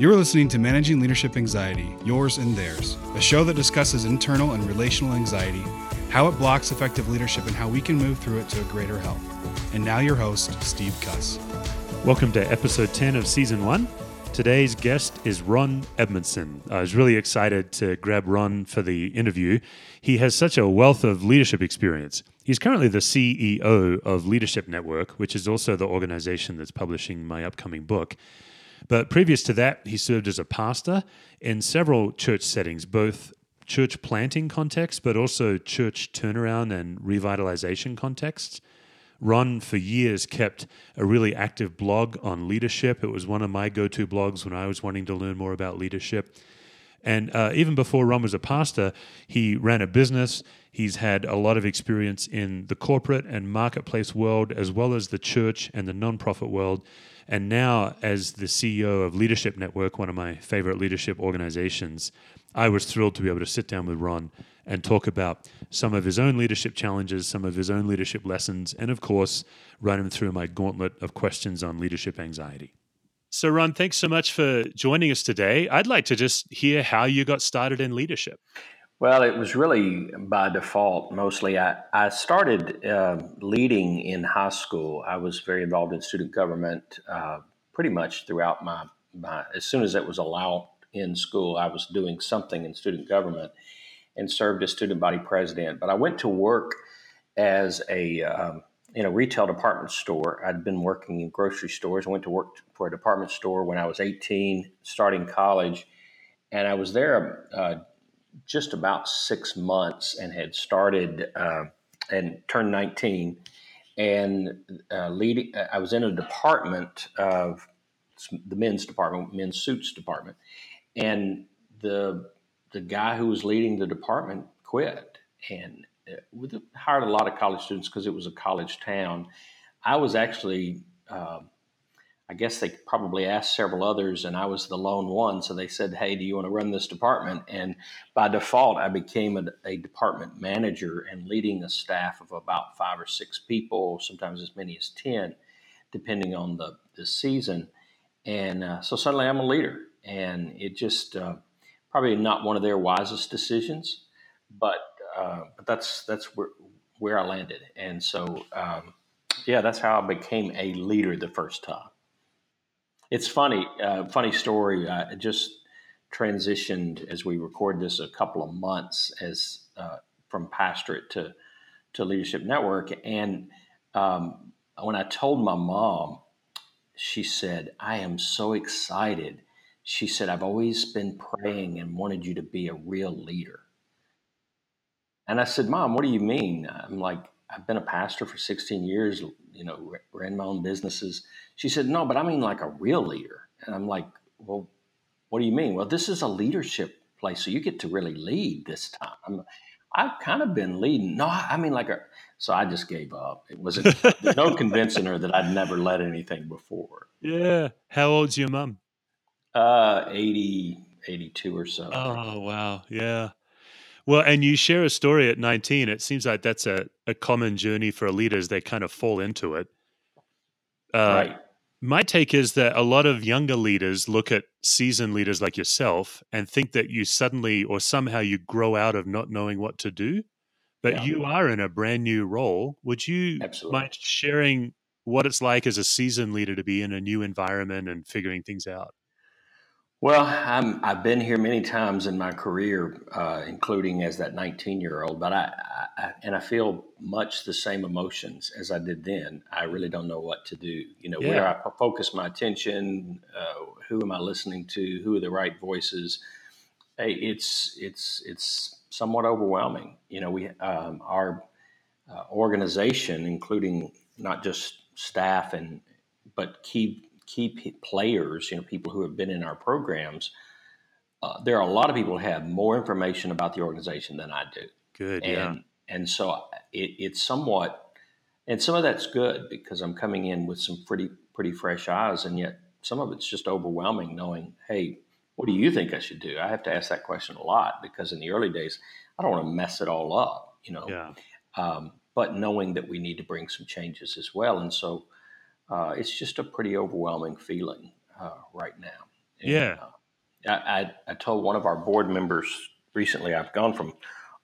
You're listening to Managing Leadership Anxiety, Yours and Theirs, a show that discusses internal and relational anxiety, how it blocks effective leadership, and how we can move through it to a greater health. And now, your host, Steve Cuss. Welcome to episode 10 of season one. Today's guest is Ron Edmondson. I was really excited to grab Ron for the interview. He has such a wealth of leadership experience. He's currently the CEO of Leadership Network, which is also the organization that's publishing my upcoming book. But previous to that, he served as a pastor in several church settings, both church planting contexts, but also church turnaround and revitalization contexts. Ron, for years, kept a really active blog on leadership. It was one of my go to blogs when I was wanting to learn more about leadership. And uh, even before Ron was a pastor, he ran a business. He's had a lot of experience in the corporate and marketplace world, as well as the church and the nonprofit world. And now, as the CEO of Leadership Network, one of my favorite leadership organizations, I was thrilled to be able to sit down with Ron and talk about some of his own leadership challenges, some of his own leadership lessons, and of course, run him through my gauntlet of questions on leadership anxiety. So, Ron, thanks so much for joining us today. I'd like to just hear how you got started in leadership. Well, it was really by default mostly. I, I started uh, leading in high school. I was very involved in student government uh, pretty much throughout my, my, as soon as it was allowed in school, I was doing something in student government and served as student body president. But I went to work as a um, in a retail department store. I'd been working in grocery stores. I went to work for a department store when I was 18, starting college, and I was there uh, just about six months and had started uh, and turned 19. And uh, leading, I was in a department of the men's department, men's suits department, and the the guy who was leading the department quit and uh, hired a lot of college students because it was a college town. I was actually, uh, I guess they probably asked several others, and I was the lone one. So they said, "Hey, do you want to run this department?" And by default, I became a, a department manager and leading a staff of about five or six people, sometimes as many as ten, depending on the the season. And uh, so suddenly, I'm a leader, and it just uh, probably not one of their wisest decisions, but uh, but that's that's where where I landed, and so um, yeah, that's how I became a leader the first time. It's funny, uh, funny story. I just transitioned as we record this a couple of months as uh, from pastorate to to leadership network, and um, when I told my mom, she said, "I am so excited." She said, "I've always been praying and wanted you to be a real leader." And I said, Mom, what do you mean? I'm like, I've been a pastor for 16 years, you know, ran my own businesses. She said, No, but I mean like a real leader. And I'm like, Well, what do you mean? Well, this is a leadership place, so you get to really lead this time. I'm, I've kind of been leading. No, I mean like a. So I just gave up. It wasn't no convincing her that I'd never led anything before. Yeah. How old's your mom? Uh, 80, 82 or so. Oh, wow. Yeah. Well, and you share a story at 19. It seems like that's a, a common journey for leaders. They kind of fall into it. Uh, right. My take is that a lot of younger leaders look at seasoned leaders like yourself and think that you suddenly or somehow you grow out of not knowing what to do. But yeah. you are in a brand new role. Would you Absolutely. mind sharing what it's like as a seasoned leader to be in a new environment and figuring things out? Well, I'm, I've been here many times in my career, uh, including as that 19 year old, but I, I, and I feel much the same emotions as I did then. I really don't know what to do. You know, yeah. where I focus my attention, uh, who am I listening to, who are the right voices. Hey, it's it's it's somewhat overwhelming. You know, we um, our uh, organization, including not just staff and but key key players, you know, people who have been in our programs, uh, there are a lot of people who have more information about the organization than I do. Good, and, yeah. And so it, it's somewhat, and some of that's good because I'm coming in with some pretty pretty fresh eyes, and yet some of it's just overwhelming knowing, hey, what do you think I should do? I have to ask that question a lot because in the early days, I don't want to mess it all up, you know. Yeah. Um, but knowing that we need to bring some changes as well, and so uh, it's just a pretty overwhelming feeling uh, right now. And, yeah. Uh, I, I, I told one of our board members recently, I've gone from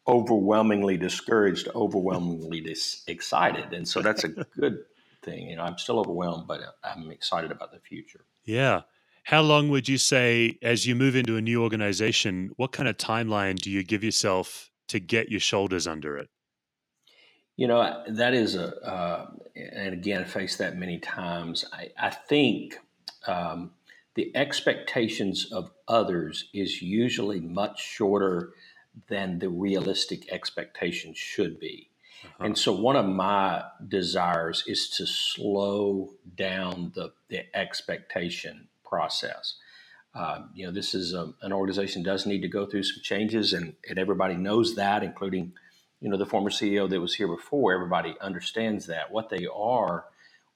overwhelmingly discouraged to overwhelmingly dis- excited. And so that's a good thing. You know, I'm still overwhelmed, but I'm excited about the future. Yeah. How long would you say, as you move into a new organization, what kind of timeline do you give yourself to get your shoulders under it? You know, that is a, uh, and again, I faced that many times. I, I think um, the expectations of others is usually much shorter than the realistic expectations should be. Uh-huh. And so, one of my desires is to slow down the, the expectation process. Uh, you know, this is a, an organization does need to go through some changes, and, and everybody knows that, including, you know, the former CEO that was here before. Everybody understands that. What they are,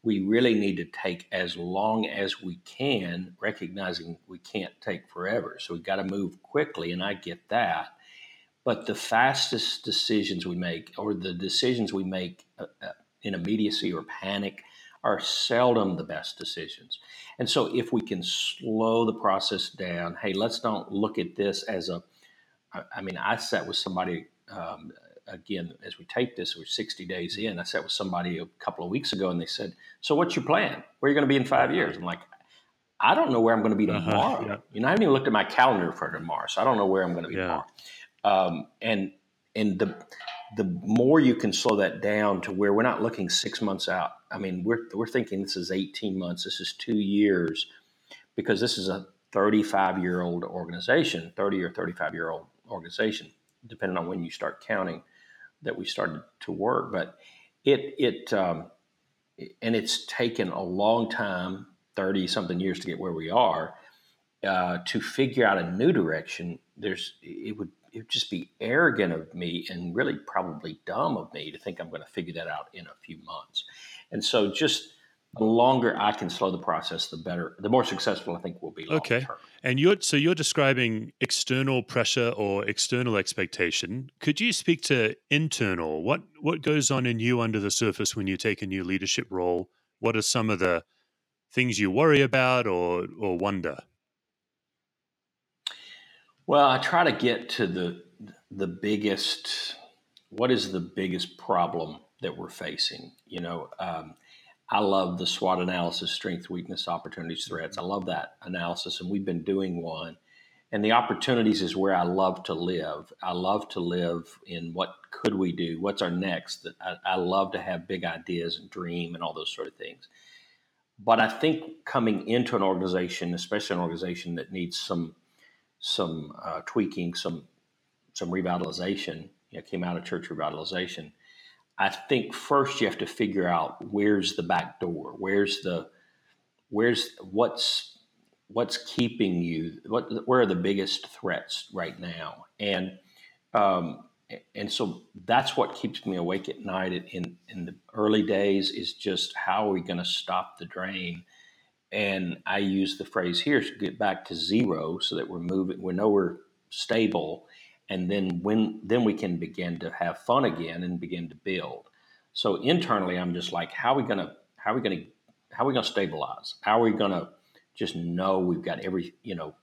we really need to take as long as we can, recognizing we can't take forever. So we've got to move quickly, and I get that. But the fastest decisions we make, or the decisions we make uh, uh, in immediacy or panic, are seldom the best decisions. And so, if we can slow the process down, hey, let's don't look at this as a. I mean, I sat with somebody um, again as we tape this. We're 60 days in. I sat with somebody a couple of weeks ago, and they said, "So, what's your plan? Where are you going to be in five years?" I'm like, I don't know where I'm going to be uh-huh, tomorrow. Uh-huh, yeah. You know, I haven't even looked at my calendar for tomorrow, so I don't know where I'm going to be yeah. tomorrow. Um, and and the the more you can slow that down to where we're not looking six months out. I mean, we're we're thinking this is 18 months. This is two years, because this is a 35 year old organization, 30 or 35 year old organization, depending on when you start counting that we started to work. But it it um, and it's taken a long time, 30 something years to get where we are. Uh, to figure out a new direction, there's it would it would just be arrogant of me and really probably dumb of me to think I'm going to figure that out in a few months. And so just the longer I can slow the process, the better, the more successful I think we'll be. Okay. Term. And you're so you're describing external pressure or external expectation. Could you speak to internal? What what goes on in you under the surface when you take a new leadership role? What are some of the things you worry about or or wonder? Well, I try to get to the the biggest. What is the biggest problem that we're facing? You know, um, I love the SWOT analysis: strength, weakness, opportunities, threats. I love that analysis, and we've been doing one. And the opportunities is where I love to live. I love to live in what could we do? What's our next? I, I love to have big ideas and dream and all those sort of things. But I think coming into an organization, especially an organization that needs some some uh, tweaking, some some revitalization. You know, came out of church revitalization. I think first you have to figure out where's the back door, where's the where's what's what's keeping you what where are the biggest threats right now and um, and so that's what keeps me awake at night in in the early days is just how are we going to stop the drain and I use the phrase here to get back to zero so that we're moving, we know we're stable. And then when then we can begin to have fun again and begin to build. So internally, I'm just like, how are we gonna how are we gonna how are we gonna stabilize? How are we gonna just know we've got every you know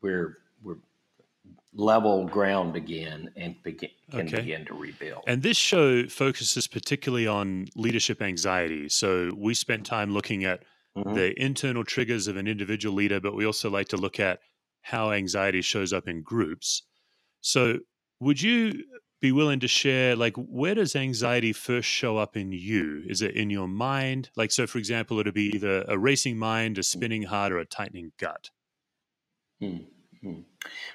we're we're level ground again and begin, can okay. begin to rebuild. And this show focuses particularly on leadership anxiety. So we spent time looking at mm-hmm. the internal triggers of an individual leader, but we also like to look at how anxiety shows up in groups. So, would you be willing to share, like, where does anxiety first show up in you? Is it in your mind? Like, so for example, it'd be either a racing mind, a spinning heart, or a tightening gut. Mm-hmm.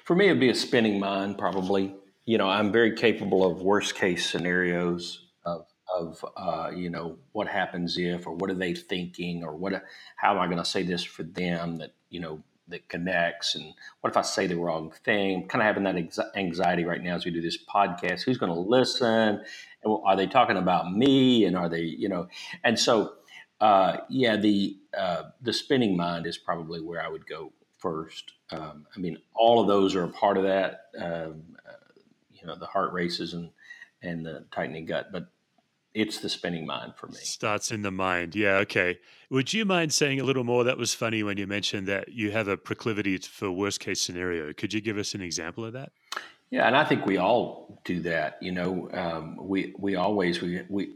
For me, it'd be a spinning mind, probably. You know, I'm very capable of worst case scenarios of of uh, you know what happens if or what are they thinking or what how am I going to say this for them that you know that connects and what if I say the wrong thing? I'm kind of having that anxiety right now as we do this podcast. Who's going to listen? And are they talking about me? And are they you know? And so uh, yeah, the uh, the spinning mind is probably where I would go first. Um, I mean, all of those are a part of that. Um, uh, you know, the heart races and and the tightening gut, but it's the spinning mind for me. Starts in the mind. Yeah. Okay. Would you mind saying a little more? That was funny when you mentioned that you have a proclivity for worst case scenario. Could you give us an example of that? Yeah, and I think we all do that. You know, um, we we always we we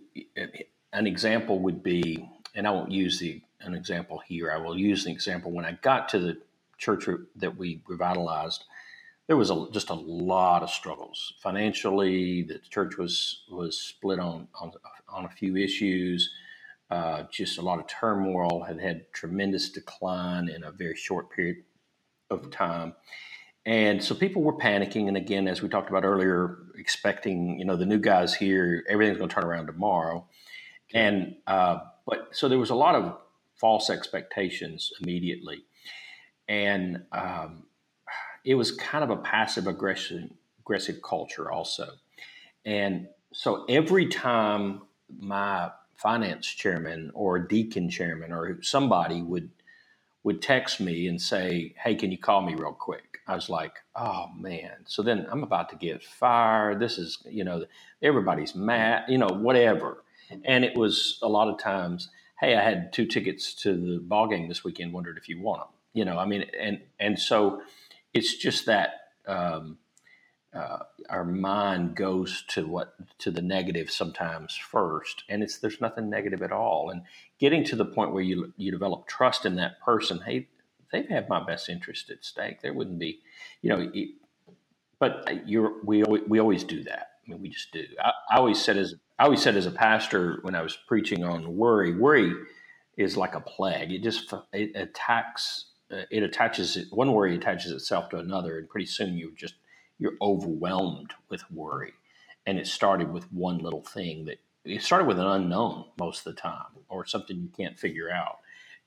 an example would be, and I won't use the an example here. I will use the example when I got to the church that we revitalized there was a, just a lot of struggles financially. The church was was split on on, on a few issues. Uh, just a lot of turmoil. Had had tremendous decline in a very short period of time, and so people were panicking. And again, as we talked about earlier, expecting you know the new guys here, everything's going to turn around tomorrow. And uh, but so there was a lot of false expectations immediately, and um, it was kind of a passive aggressive aggressive culture also. And so every time my finance chairman or deacon chairman or somebody would would text me and say, "Hey, can you call me real quick?" I was like, "Oh man!" So then I'm about to get fired. This is, you know, everybody's mad, you know, whatever. And it was a lot of times, "Hey, I had two tickets to the ball game this weekend. Wondered if you want them." You know, I mean, and and so it's just that um, uh, our mind goes to what to the negative sometimes first, and it's there's nothing negative at all. And getting to the point where you you develop trust in that person, hey, they have had my best interest at stake. There wouldn't be, you know, it, but you're we we always do that. I mean, we just do. I, I always said as I always said as a pastor when I was preaching on worry, worry is like a plague. It just it attacks it attaches it, one worry attaches itself to another, and pretty soon you just you're overwhelmed with worry. And it started with one little thing that it started with an unknown most of the time, or something you can't figure out,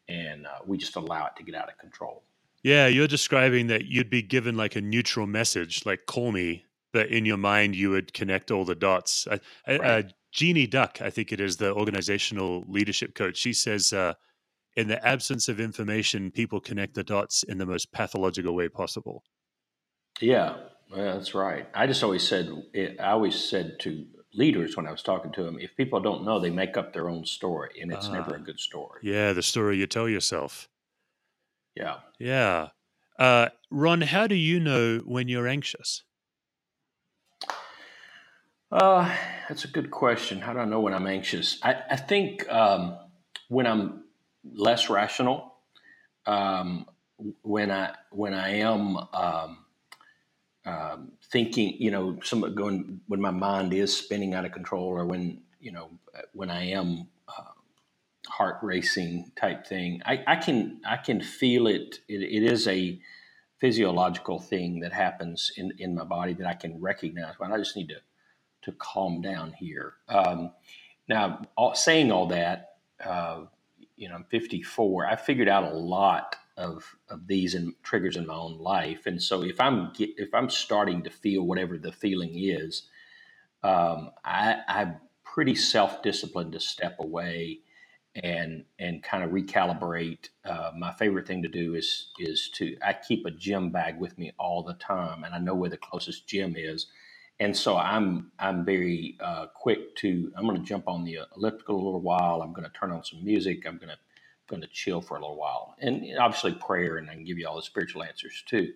and uh, we just allow it to get out of control. Yeah, you're describing that you'd be given like a neutral message, like "call me," that in your mind you would connect all the dots. Uh, right. uh, Jeanie Duck, I think it is the organizational leadership coach. She says uh, in the absence of information, people connect the dots in the most pathological way possible. Yeah, that's right. I just always said, I always said to leaders when I was talking to them, if people don't know, they make up their own story, and it's uh, never a good story. Yeah, the story you tell yourself. Yeah. Yeah. Uh, Ron, how do you know when you're anxious? Uh, that's a good question. How do I know when I'm anxious? I, I think um, when I'm less rational um, when I when I am um, um, thinking. You know, some going when my mind is spinning out of control, or when you know when I am uh, heart racing type thing. I, I, can I can feel it. it. It is a physiological thing that happens in, in my body that I can recognize. But I just need to to calm down here. Um, now, all, saying all that, uh, you know, I'm 54. I figured out a lot of of these and triggers in my own life, and so if I'm get, if I'm starting to feel whatever the feeling is, um, I, I'm pretty self disciplined to step away and and kind of recalibrate. Uh, my favorite thing to do is is to I keep a gym bag with me all the time, and I know where the closest gym is and so I'm I'm very uh, quick to I'm going to jump on the elliptical a little while. I'm going to turn on some music. I'm going to going to chill for a little while, and obviously prayer, and I can give you all the spiritual answers too.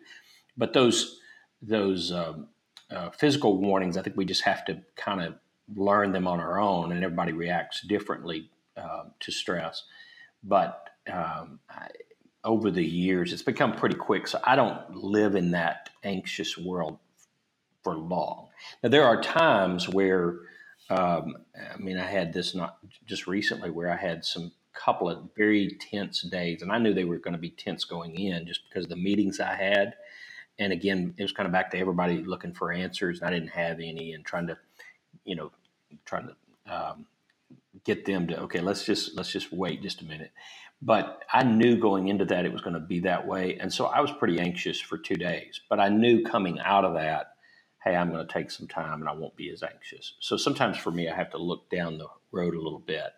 But those those um, uh, physical warnings, I think we just have to kind of learn them on our own, and everybody reacts differently uh, to stress. But um, I, over the years, it's become pretty quick. So I don't live in that anxious world for long. Now, there are times where, um, I mean, I had this not just recently where I had some couple of very tense days, and I knew they were going to be tense going in just because of the meetings I had. And again, it was kind of back to everybody looking for answers, and I didn't have any, and trying to, you know, trying to um, get them to okay, let's just let's just wait just a minute. But I knew going into that it was going to be that way, and so I was pretty anxious for two days. But I knew coming out of that hey, I'm going to take some time and I won't be as anxious. So sometimes for me, I have to look down the road a little bit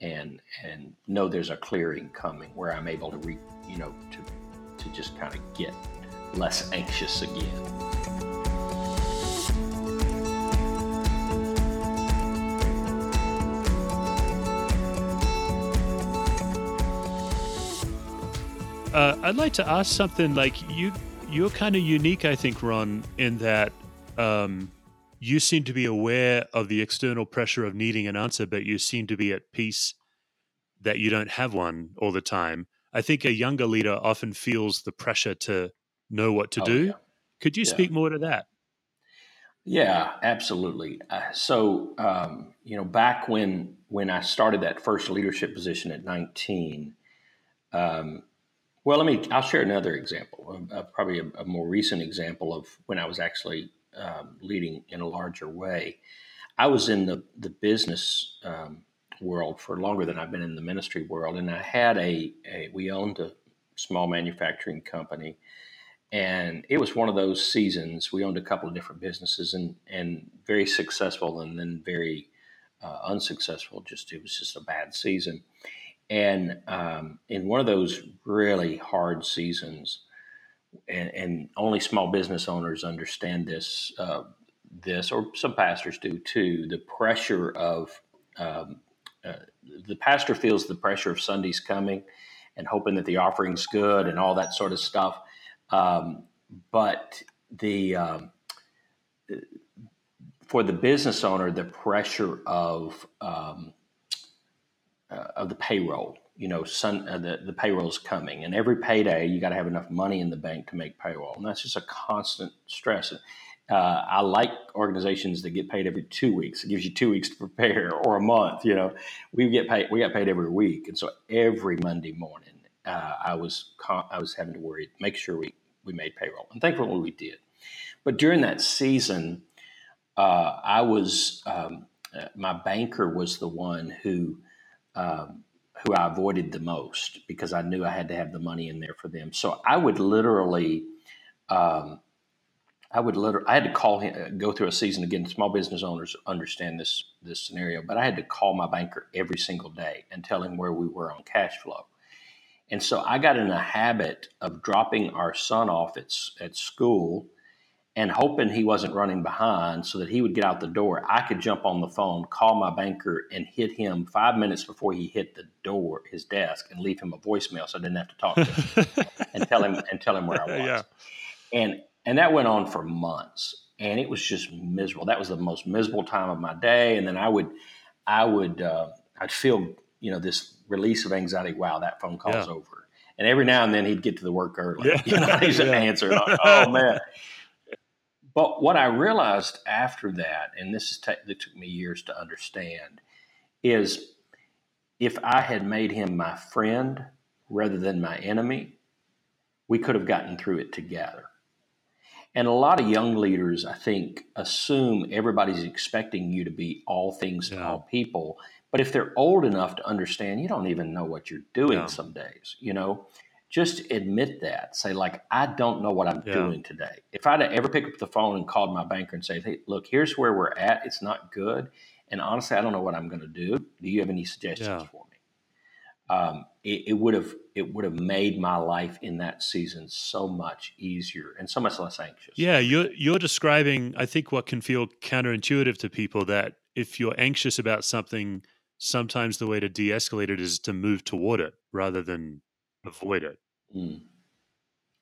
and and know there's a clearing coming where I'm able to re, you know to to just kind of get less anxious again. Uh, I'd like to ask something like you you're kind of unique, I think, Ron, in that um, you seem to be aware of the external pressure of needing an answer, but you seem to be at peace that you don't have one all the time. I think a younger leader often feels the pressure to know what to Oh, do. yeah. Could you Yeah. speak more to that? Yeah, absolutely. Uh, so, um, you know, back when when I started that first leadership position at 19, um, well, let me. I'll share another example, uh, uh, probably a, a more recent example of when I was actually um, leading in a larger way. I was in the the business um, world for longer than I've been in the ministry world, and I had a, a we owned a small manufacturing company and it was one of those seasons. We owned a couple of different businesses, and and very successful, and then very uh, unsuccessful. Just it was just a bad season. And um, in one of those really hard seasons, and, and only small business owners understand this. Uh, this, or some pastors do too. The pressure of um, uh, the pastor feels the pressure of Sundays coming, and hoping that the offering's good and all that sort of stuff. Um, but the um, for the business owner, the pressure of um, uh, of the payroll, you know, sun, uh, the the payroll's coming, and every payday you got to have enough money in the bank to make payroll, and that's just a constant stress. Uh, I like organizations that get paid every two weeks. It gives you two weeks to prepare, or a month. You know, we get paid. We got paid every week, and so every Monday morning, uh, I was con- I was having to worry, make sure we we made payroll, and thankfully we did. But during that season, uh, I was um, uh, my banker was the one who um, who I avoided the most because I knew I had to have the money in there for them. So I would literally. Um, I would literally, I had to call him, go through a season again. Small business owners understand this this scenario, but I had to call my banker every single day and tell him where we were on cash flow. And so I got in a habit of dropping our son off at, at school and hoping he wasn't running behind so that he would get out the door. I could jump on the phone, call my banker, and hit him five minutes before he hit the door, his desk, and leave him a voicemail so I didn't have to talk to him and tell him and tell him where I was. Yeah. And and that went on for months, and it was just miserable. That was the most miserable time of my day. And then I would, I would, uh, I'd feel you know this release of anxiety. Wow, that phone call's Yeah. over. And every now and then he'd get to the work early. Yeah. You know, he's an answer. Oh man. But what I realized after that, and this is ta- it took me years to understand, is if I had made him my friend rather than my enemy, we could have gotten through it together. And a lot of young leaders, I think, assume everybody's expecting you to be all things to all people. But if they're old enough to understand, you don't even know what you're doing Yeah. some days, you know? Just admit that. Say, like, I don't know what I'm Yeah. doing today. If I'd ever picked up the phone and called my banker and said, hey, look, here's where we're at. It's not good. And honestly, I don't know what I'm going to do. Do you have any suggestions Yeah. for me? um, it, it would have it would have made my life in that season so much easier and so much less anxious. Yeah, you're you're describing I think what can feel counterintuitive to people that if you're anxious about something, sometimes the way to de-escalate it is to move toward it rather than avoid it. Mm.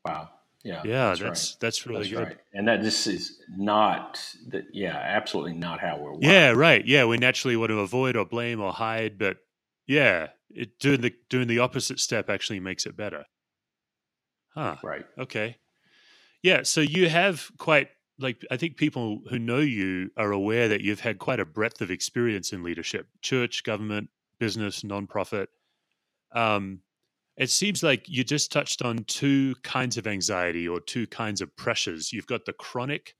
Wow. Yeah. Yeah, that's that's right. that's, really That's good. right. And that this is not that. Yeah, absolutely not how we're. Wired. Yeah, right. Yeah, we naturally want to avoid or blame or hide, but yeah, it, doing the doing the opposite step actually makes it better. Huh. Right. Okay. Yeah. So you have quite like I think people who know you are aware that you've had quite a breadth of experience in leadership: church, government, business, nonprofit. Um, it seems like you just touched on two kinds of anxiety or two kinds of pressures. You've got the chronic,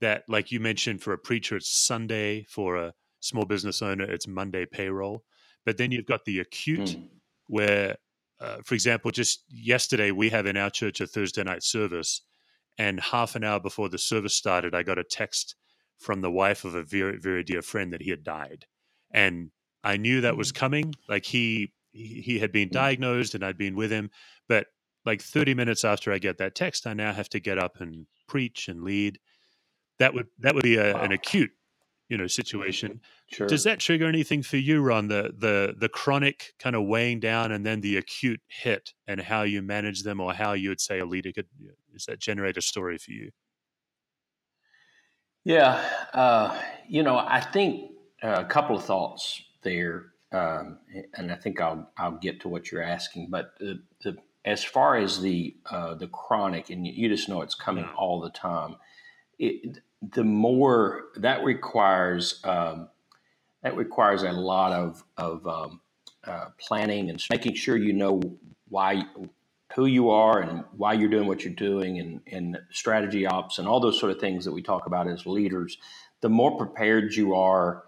that like you mentioned, for a preacher it's Sunday, for a small business owner it's Monday payroll, but then you've got the acute Mm. where, uh, for example, just yesterday we have in our church a Thursday night service, and half an hour before the service started, I got a text from the wife of a very very dear friend that he had died, and I knew that was coming. Like he he, he had been Mm. diagnosed, and I'd been with him, but like 30 minutes after I get that text, I now have to get up and preach and lead. That would that would be a, an acute you know situation. Sure. Does that trigger anything for you, Ron? The the the chronic kind of weighing down, and then the acute hit, and how you manage them, or how you would say a leader could does that generate a story for you? Yeah, uh, you know, I think uh, a couple of thoughts there, um, and I think I'll I'll get to what you're asking. But the, the as far as the uh, the chronic, and you just know it's coming yeah. all the time. It, the more that requires um, that requires a lot of of um, uh, planning and making sure you know why who you are and why you're doing what you're doing and, and strategy ops and all those sort of things that we talk about as leaders the more prepared you are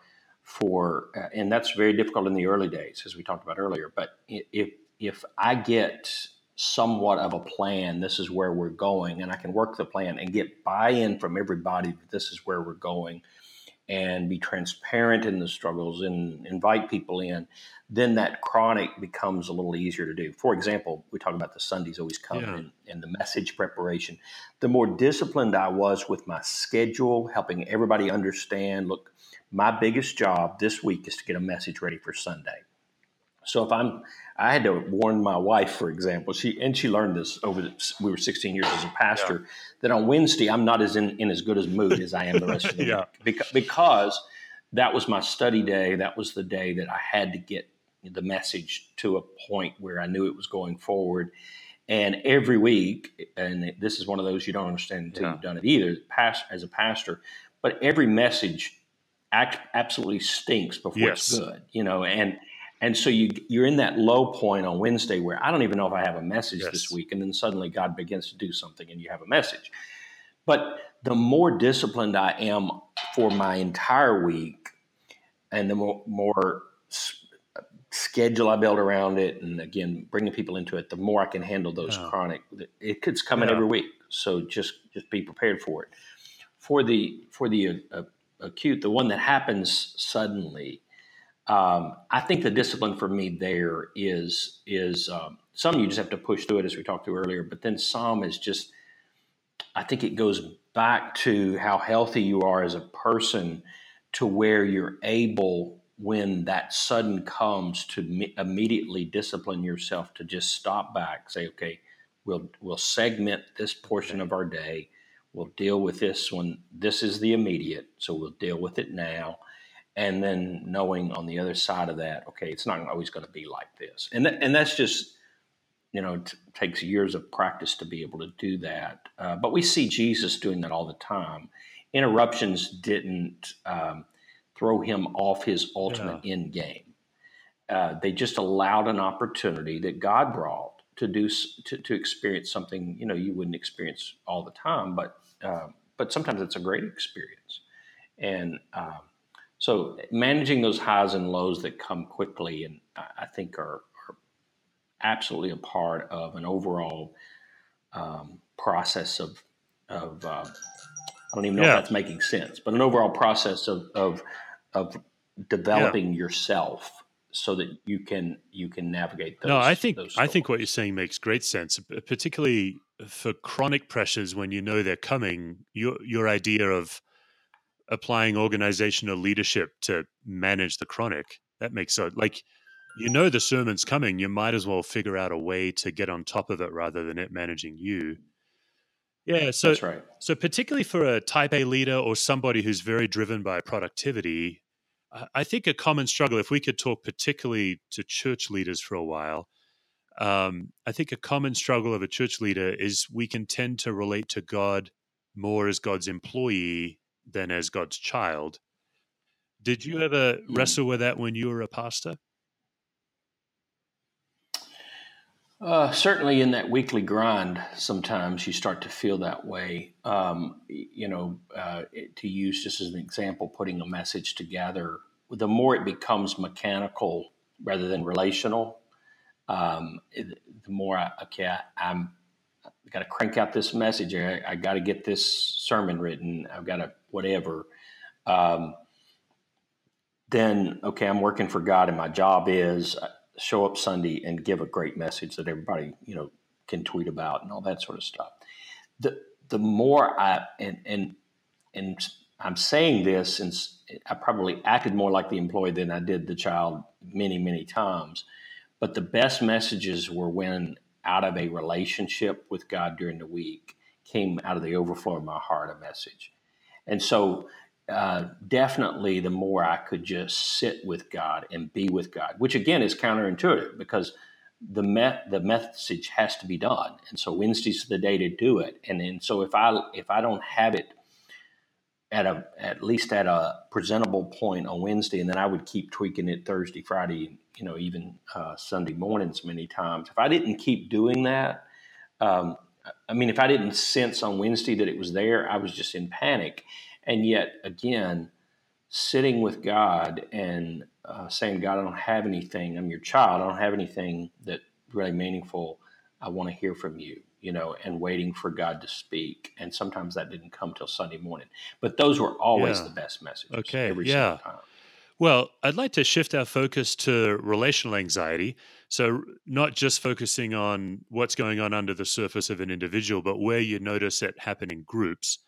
for uh, and that's very difficult in the early days as we talked about earlier but if if i get somewhat of a plan this is where we're going and i can work the plan and get buy-in from everybody that this is where we're going and be transparent in the struggles and invite people in, then that chronic becomes a little easier to do. For example, we talk about the Sundays always coming yeah. and, and, the message preparation. The more disciplined I was with my schedule, helping everybody understand look, my biggest job this week is to get a message ready for Sunday. So if I'm, I had to warn my wife, for example, she and she learned this over. The, we were 16 years as a pastor. Yeah. That on Wednesday I'm not as in, in as good as mood as I am the rest of the yeah. week because, because that was my study day. That was the day that I had to get the message to a point where I knew it was going forward. And every week, and this is one of those you don't understand until yeah. you've done it either, as a pastor. But every message absolutely stinks before yes. it's good, you know. And and so you you're in that low point on Wednesday where I don't even know if I have a message yes. this week, and then suddenly God begins to do something, and you have a message. But the more disciplined I am for my entire week, and the more, more schedule I build around it, and again bringing people into it, the more I can handle those oh. chronic. It could come in every week, so just just be prepared for it. For the for the uh, acute, the one that happens suddenly um, I think the discipline for me there is is um, some you just have to push through it as we talked to earlier, but then some is just I think it goes back to how healthy you are as a person to where you're able when that sudden comes to me- immediately discipline yourself to just stop back say okay we'll we'll segment this portion of our day we'll deal with this when this is the immediate so we'll deal with it now and then knowing on the other side of that, okay, it's not always going to be like this, and th- and that's just you know t- takes years of practice to be able to do that. Uh, but we see Jesus doing that all the time. Interruptions didn't um, throw him off his ultimate end game. Uh, they just allowed an opportunity that God brought to do to, to experience something you know you wouldn't experience all the time, but uh, but sometimes it's a great experience, and um, so managing those highs and lows that come quickly, and I think are, are absolutely a part of an overall um, process of of uh, I don't even know yeah. if that's making sense, but an overall process of of, of developing yeah. yourself so that you can you can navigate those. No, I think I think what you're saying makes great sense, particularly for chronic pressures when you know they're coming. Your your idea of applying organizational leadership to manage the chronic. That makes so like you know the sermon's coming, you might as well figure out a way to get on top of it rather than it managing you. Yeah, so That's right. so particularly for a type A leader or somebody who's very driven by productivity, I think a common struggle, if we could talk particularly to church leaders for a while, um, I think a common struggle of a church leader is we can tend to relate to God more as God's employee than as God's child. Did you ever mm. wrestle with that when you were a pastor? Uh, certainly, in that weekly grind, sometimes you start to feel that way. Um, you know, uh, to use just as an example, putting a message together, the more it becomes mechanical rather than relational, um, the more I, okay, I, I'm got to crank out this message. I, I got to get this sermon written. I've got to whatever. Um, then okay, I'm working for God, and my job is show up Sunday and give a great message that everybody you know can tweet about and all that sort of stuff. The the more I and and and I'm saying this, and I probably acted more like the employee than I did the child many, many times. But the best messages were when out of a relationship with God during the week came out of the overflow of my heart a message. And so, uh, definitely, the more I could just sit with God and be with God, which again is counterintuitive because the me- the message has to be done, and so Wednesday's the day to do it. And then, so if I if I don't have it at a at least at a presentable point on Wednesday, and then I would keep tweaking it Thursday, Friday, you know, even uh, Sunday mornings many times. If I didn't keep doing that, um, I mean, if I didn't sense on Wednesday that it was there, I was just in panic. And yet, again, sitting with God and uh, saying, God, I don't have anything. I'm your child. I don't have anything that really meaningful. I want to hear from you you know, and waiting for God to speak. And sometimes that didn't come till Sunday morning. But those were always Yeah. the best messages. Okay, Every yeah. single time. Well, I'd like to shift our focus to relational anxiety. So, not just focusing on what's going on under the surface of an individual, but where you notice it happen in groups.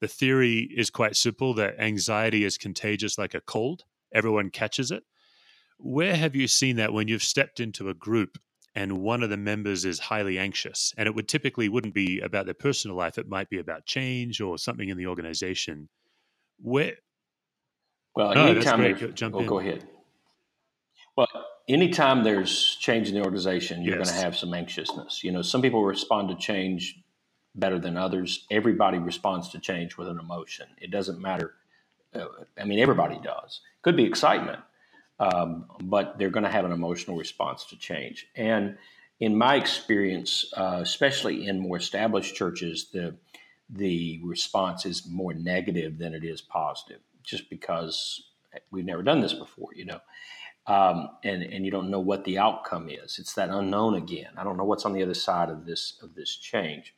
The theory is quite simple that anxiety is contagious like a cold, everyone catches it. Where have you seen that when you've stepped into a group and one of the members is highly anxious? And it would typically wouldn't be about their personal life, it might be about change or something in the organization. Where Well, No, anytime great. jump oh, in. go ahead. Well, anytime there's change in the organization, you're going to have some anxiousness. You know, some people respond to change better than others. Everybody responds to change with an emotion. It doesn't matter. Uh, I mean, everybody does. Could be excitement, um, but they're going to have an emotional response to change. And in my experience, uh, especially in more established churches, the the response is more negative than it is positive, just because we've never done this before, you know, um, and and you don't know what the outcome is. It's that unknown again. I don't know what's on the other side of this of this change.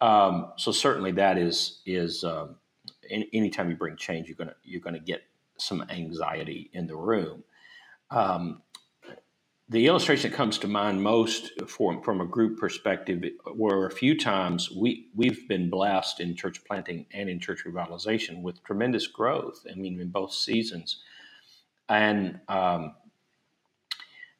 Um, so certainly that is is um, any, anytime you bring change, you're gonna you're gonna get some anxiety in the room. Um, the illustration that comes to mind most for, from a group perspective were a few times we, we've been blessed in church planting and in church revitalization with tremendous growth. I mean, in both seasons. And um,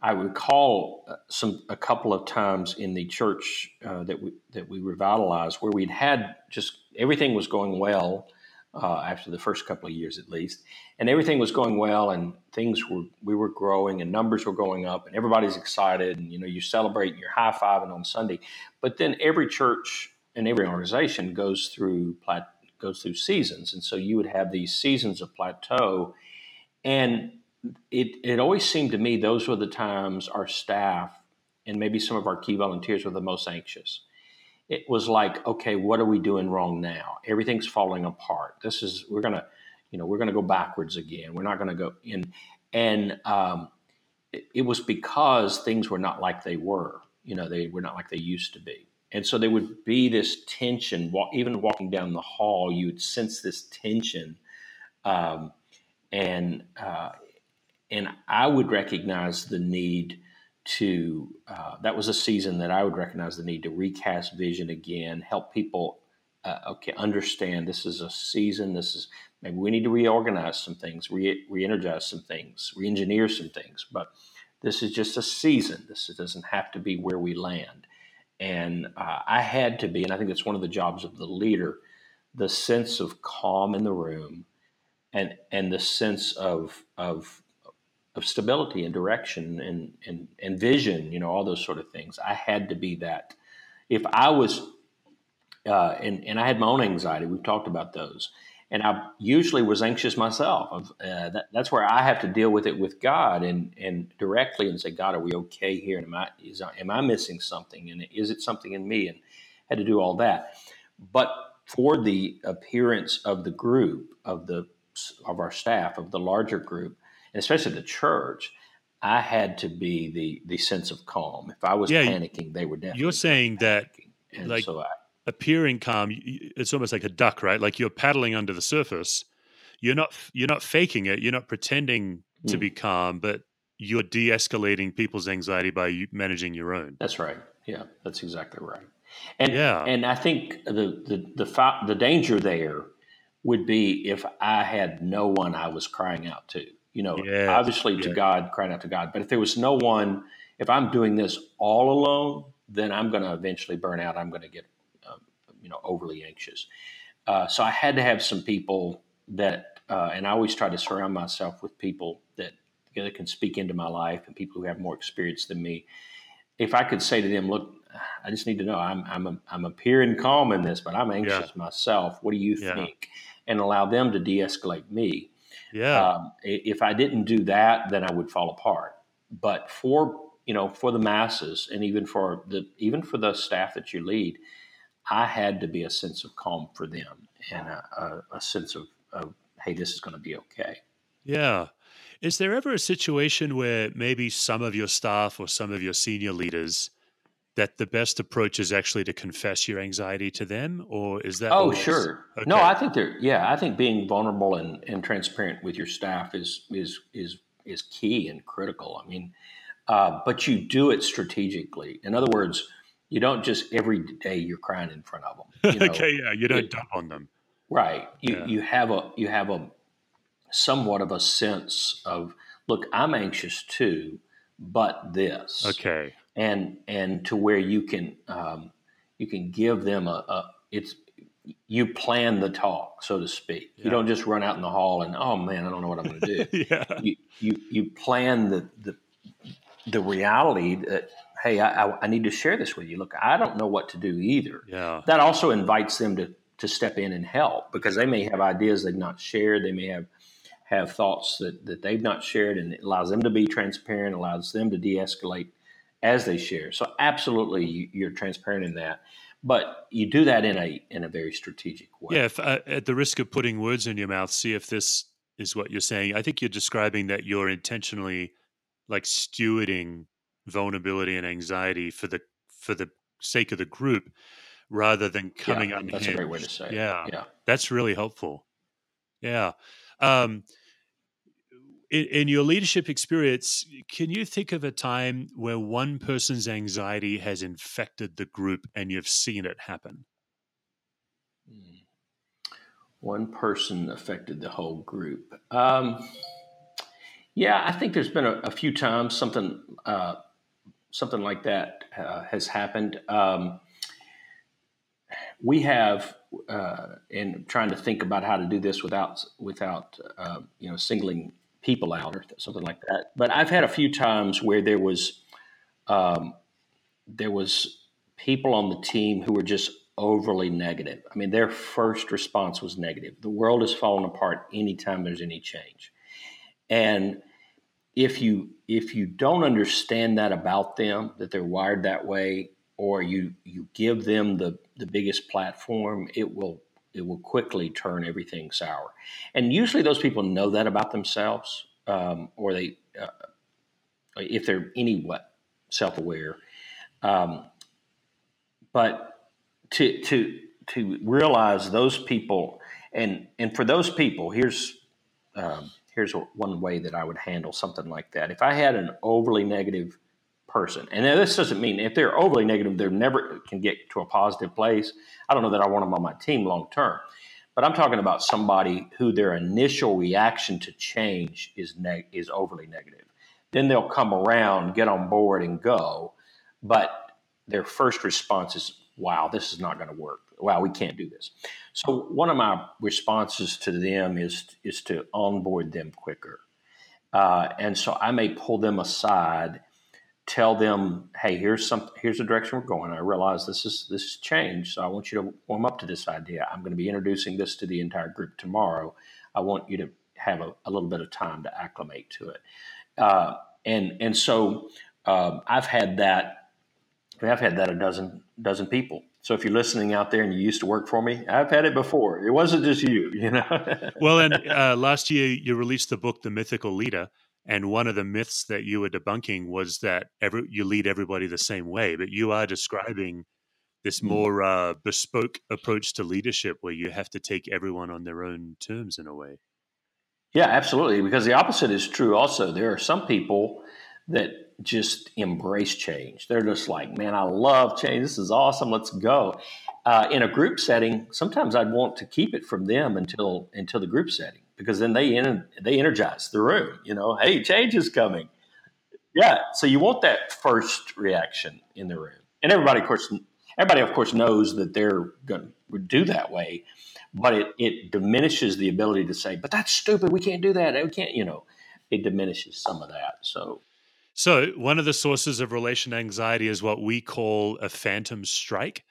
I recall uh, some a couple of times in the church uh, that we that we revitalized where we'd had just everything was going well uh, after the first couple of years at least, and everything was going well, and things were we were growing, and numbers were going up, and everybody's excited, and you know you celebrate, and you're high fiving on Sunday, but then every church and every organization goes through plat- goes through seasons, and so you would have these seasons of plateau, and it it always seemed to me those were the times our staff and maybe some of our key volunteers were the most anxious it was like, okay, what are we doing wrong now? Everything's falling apart. This is we're gonna, you know, we're gonna go backwards again. We're not gonna go in, and um, it, it was because things were not like they were. You know, they were not like they used to be, and so there would be this tension. Even walking down the hall, you would sense this tension, um, and uh, and I would recognize the need to uh, that was a season that I would recognize the need to recast vision again, help people uh, okay understand this is a season. This is maybe we need to reorganize some things, re- re-energize some things, re-engineer some things. But this is just a season. This doesn't have to be where we land. And uh, I had to be, and I think it's one of the jobs of the leader, the sense of calm in the room, and and the sense of of of stability and direction and, and, and vision, you know, all those sort of things. I had to be that. If I was, uh, and, and I had my own anxiety, we've talked about those. And I usually was anxious myself. Uh, that, that's where I have to deal with it with God and, and directly and say, God, are we okay here? And am I, is, am I missing something? And is it something in me? And had to do all that. But for the appearance of the group, of the of our staff, of the larger group, and especially the church, I had to be the the sense of calm. If I was Yeah, panicking, they were definitely you're saying that. And like- so I, appearing calm it's almost like a duck right like you're paddling under the surface you're not you're not faking it you're not pretending to Mm. be calm but you're de-escalating people's anxiety by managing your own that's right. Yeah, that's exactly right. And Yeah. and I think the the the, fa- the danger there would be if I had no one I was crying out to. You know, Yes, obviously to. God, crying out to God. But if there was no one, if I'm doing this all alone, then I'm going to eventually burn out. I'm going to get, um, you know, overly anxious. Uh, so I had to have some people that, uh, and I always try to surround myself with people that, that can speak into my life and people who have more experience than me. If I could say to them, look, I just need to know I'm I'm a, I'm appearing calm in this, but I'm anxious myself. What do you Yeah. think? And allow them to de-escalate me. Yeah. Um, if I didn't do that, then I would fall apart. But for you know, for the masses, and even for the even for the staff that you lead, I had to be a sense of calm for them and a, a, a sense of, of hey, this is going to be okay. Yeah. Is there ever a situation where maybe some of your staff or some of your senior leaders that the best approach is actually to confess your anxiety to them, or is that? Oh, sure. No, I think they're yeah. I think being vulnerable and, and transparent with your staff is is is is key and critical. I mean, uh, but you do it strategically. In other words, you don't just every day you're crying in front of them. You know? okay, yeah, you don't it- dump on them. Right. You Yeah. you have a you have a somewhat of a sense of look, I'm anxious too, but this Okay, and and to where you can um, you can give them a, a it's you plan the talk so to speak. Yeah. You don't just run out in the hall and oh man, I don't know what I'm going to do. yeah, you, you you plan the the the reality that hey, I, I, I need to share this with you. Look, I don't know what to do either yeah, that also invites them to to step in and help because they may have ideas they've not shared. They may have have thoughts that, that they've not shared, and it allows them to be transparent, allows them to de-escalate as they share. So absolutely, you, you're transparent in that, but you do that in a in a very strategic way. yeah. If, uh, at the risk of putting words in your mouth, see if this is what you're saying. I think you're describing that you're intentionally like stewarding vulnerability and anxiety for the for the sake of the group rather than coming yeah, unhinged. that's a great way to say it. Yeah. yeah. That's really helpful. Yeah. Um, in, in your leadership experience, can you think of a time where one person's anxiety has infected the group and you've seen it happen? Hmm. One person affected the whole group. Um, yeah, I think there's been a, a few times something uh, something like that uh, has happened. Um, we have, uh, in trying to think about how to do this without without uh, you know singling people out or something like that. But I've had a few times where there was um, there was people on the team who were just overly negative. I mean, their first response was negative. The world is falling apart anytime there's any change. And if you if you don't understand that about them, that they're wired that way, or you you give them the the biggest platform, it will it will quickly turn everything sour. And usually, those people know that about themselves, um, or they uh, if they're anywhat self aware. Um, but to to to realize those people and and for those people, here's um, here's one way that I would handle something like that. If I had an overly negative person, and this doesn't mean if they're overly negative, they never can get to a positive place. I don't know that I want them on my team long term, but I'm talking about somebody who their initial reaction to change is neg- is overly negative. Then they'll come around, get on board, and go, but their first response is, "Wow, this is not going to work. Wow, we can't do this." So one of my responses to them is is to onboard them quicker, uh, and so I may pull them aside, tell them, "Hey, here's some here's the direction we're going. I realize this is this is change, so I want you to warm up to this idea. I'm going to be introducing this to the entire group tomorrow. I want you to have a, a little bit of time to acclimate to it." Uh, and and so um, I've had that. I've had that a dozen dozen people. So if you're listening out there and you used to work for me, I've had it before. It wasn't just you, you know. Well, and uh, last year you released the book, The Mythical Leader. And one of the myths that you were debunking was that every, you lead everybody the same way, but you are describing this Mm. more uh, bespoke approach to leadership where you have to take everyone on their own terms in a way. yeah, absolutely. Because the opposite is true. Also, there are some people that just embrace change. They're just like, man, I love change. This is awesome. Let's go. Uh, in a group setting, sometimes I'd want to keep it from them until until the group setting because then they they energize the room. You know, hey, change is coming. Yeah, so you want that first reaction in the room, and everybody, of course, everybody, of course, knows that they're going to do that way, but it it diminishes the ability to say, "But that's stupid. We can't do that. We can't." You know, it diminishes some of that. So so, one of the sources of relation anxiety is what we call a phantom strike.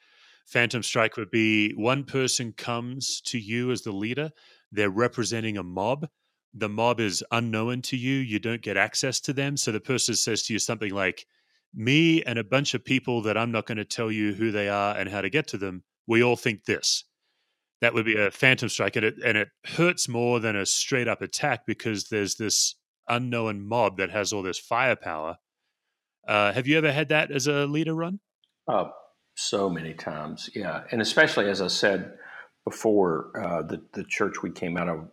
Phantom strike would be one person comes to you as the leader, they're representing a mob. The mob is unknown to you, you don't get access to them. So, the person says to you something like, Me and a bunch of people that I'm not going to tell you who they are and how to get to them, we all think this. That would be a phantom strike, and it and it hurts more than a straight up attack because there's this unknown mob that has all this firepower. Uh, have you ever had that as a leader Ron? Uh, so many times, yeah. And especially as I said before, uh, the the church we came out of,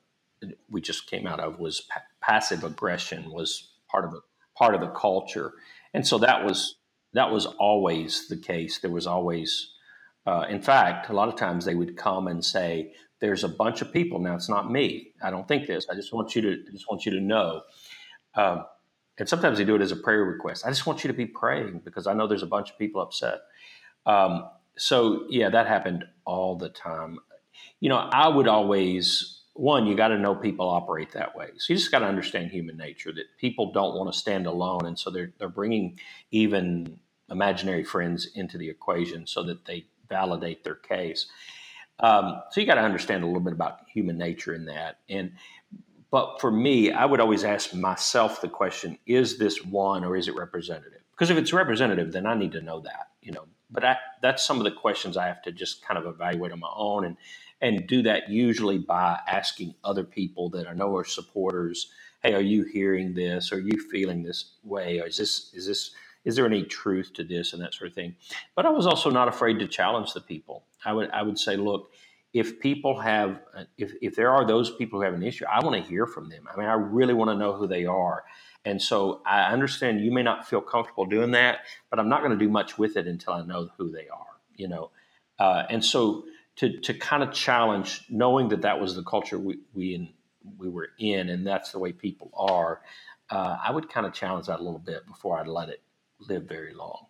we just came out of, was pa- passive aggression was part of a part of the culture, and so that was that was always the case. There was always, uh, in fact, a lot of times they would come and say, there's a bunch of people now. It's not me. I don't think this. I just want you to I just want you to know. Um, and sometimes they do it as a prayer request. I just want you to be praying because I know there's a bunch of people upset. Um, so yeah, that happened all the time. You know, I would always one, you got to know people operate that way. So you just got to understand human nature that people don't want to stand alone, and so they're they're bringing even imaginary friends into the equation so that they validate their case. Um, so you got to understand a little bit about human nature in that. And but for me, I would always ask myself the question: Is this one or is it representative? Because if it's representative, then I need to know that, you know. But I, that's some of the questions I have to just kind of evaluate on my own, and and do that usually by asking other people that I know are supporters. Hey, are you hearing this? Are you feeling this way? Or is this is this is there any truth to this and that sort of thing? But I was also not afraid to challenge the people. I would I would say, look, if people have if if there are those people who have an issue, I want to hear from them. I mean, I really want to know who they are. And so I understand you may not feel comfortable doing that, but I'm not going to do much with it until I know who they are. You know, uh, and so to to kind of challenge, knowing that that was the culture we we in, we were in, and that's the way people are. Uh, I would kind of challenge that a little bit before I'd let it live very long.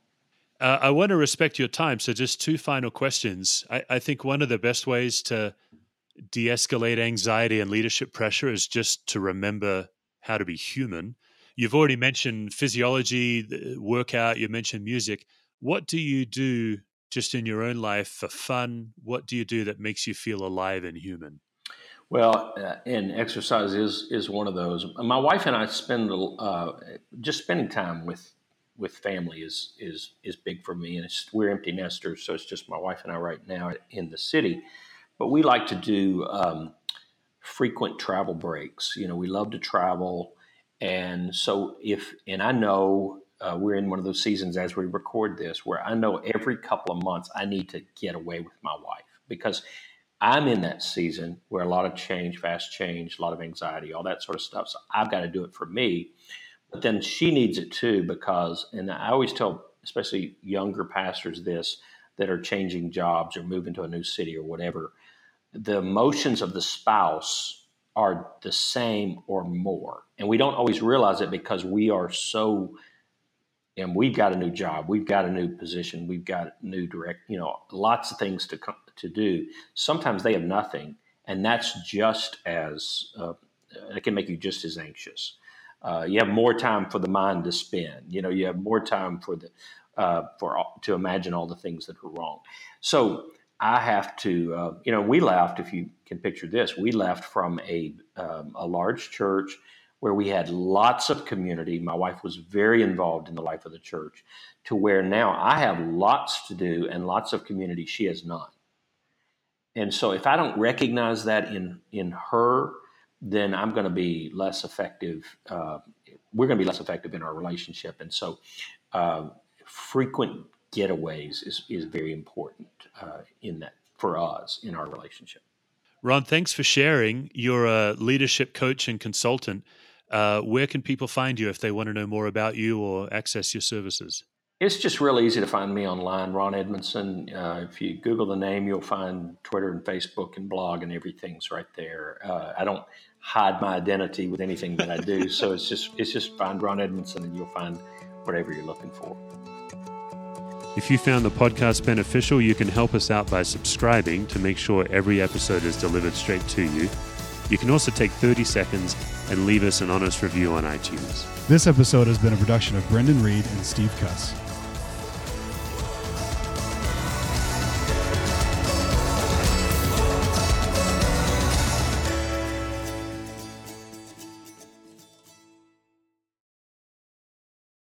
Uh, I want to respect your time. So, just two final questions. I, I think one of the best ways to de escalate anxiety and leadership pressure is just to remember how to be human. You've already mentioned physiology, workout, you mentioned music. What do you do just in your own life for fun? What do you do that makes you feel alive and human? Well, uh, and exercise is is one of those. My wife and I spend uh, just spending time with with family is is is big for me, and we're empty nesters, so it's just my wife and I right now in the city. But we like to do um, frequent travel breaks. You know, we love to travel, and so if and I know uh, we're in one of those seasons as we record this where I know every couple of months I need to get away with my wife because I'm in that season where a lot of change, fast change, a lot of anxiety, all that sort of stuff. So I've got to do it for me. But then she needs it too because, and I always tell, especially younger pastors, this that are changing jobs or moving to a new city or whatever, the emotions of the spouse are the same or more. And we don't always realize it because we are so, and we've got a new job, we've got a new position, we've got new direct, you know, lots of things to to do. Sometimes they have nothing, and that's just as uh, it can make you just as anxious. Uh, you have more time for the mind to spin. You know, you have more time for the uh, for to imagine all the things that are wrong. So I have to, uh, you know, we left. If you can picture this, we left from a um, a large church where we had lots of community. My wife was very involved in the life of the church, to where now I have lots to do and lots of community. She has not. And so, if I don't recognize that in in her, then I'm going to be less effective. Uh, we're going to be less effective in our relationship. And so, uh, frequent getaways is, is very important uh, in that for us in our relationship. Ron, thanks for sharing. You're a leadership coach and consultant. Uh, where can people find you if they want to know more about you or access your services? It's just real easy to find me online, Ron Edmondson. Uh, if you Google the name, you'll find Twitter and Facebook and blog and everything's right there. Uh, I don't hide my identity with anything that I do, so it's just it's just find Ron Edmondson and you'll find whatever you're looking for. If you found the podcast beneficial, you can help us out by subscribing to make sure every episode is delivered straight to you. You can also take 30 seconds and leave us an honest review on iTunes. This episode has been a production of Brendan Reed and Steve Cuss.